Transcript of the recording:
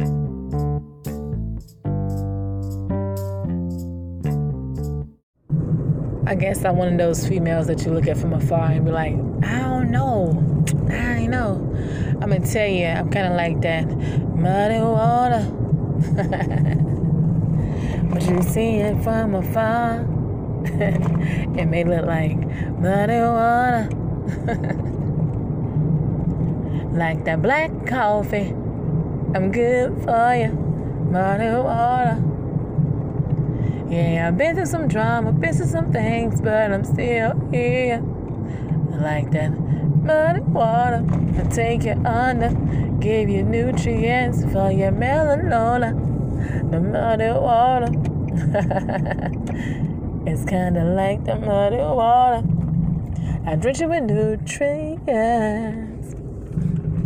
I guess I'm one of those females that you look at from afar and be like, I don't know. I know. I'm gonna tell you, I'm kind of like that muddy water. but you see it from afar. it may look like muddy water. like that black coffee. I'm good for you. Water. Yeah, I've been through some drama, been through some things, but I'm still here. I like that water. I take you under, give you nutrients for your melanoma. The water. it's kinda like the muddy water. I drench it with nutrients.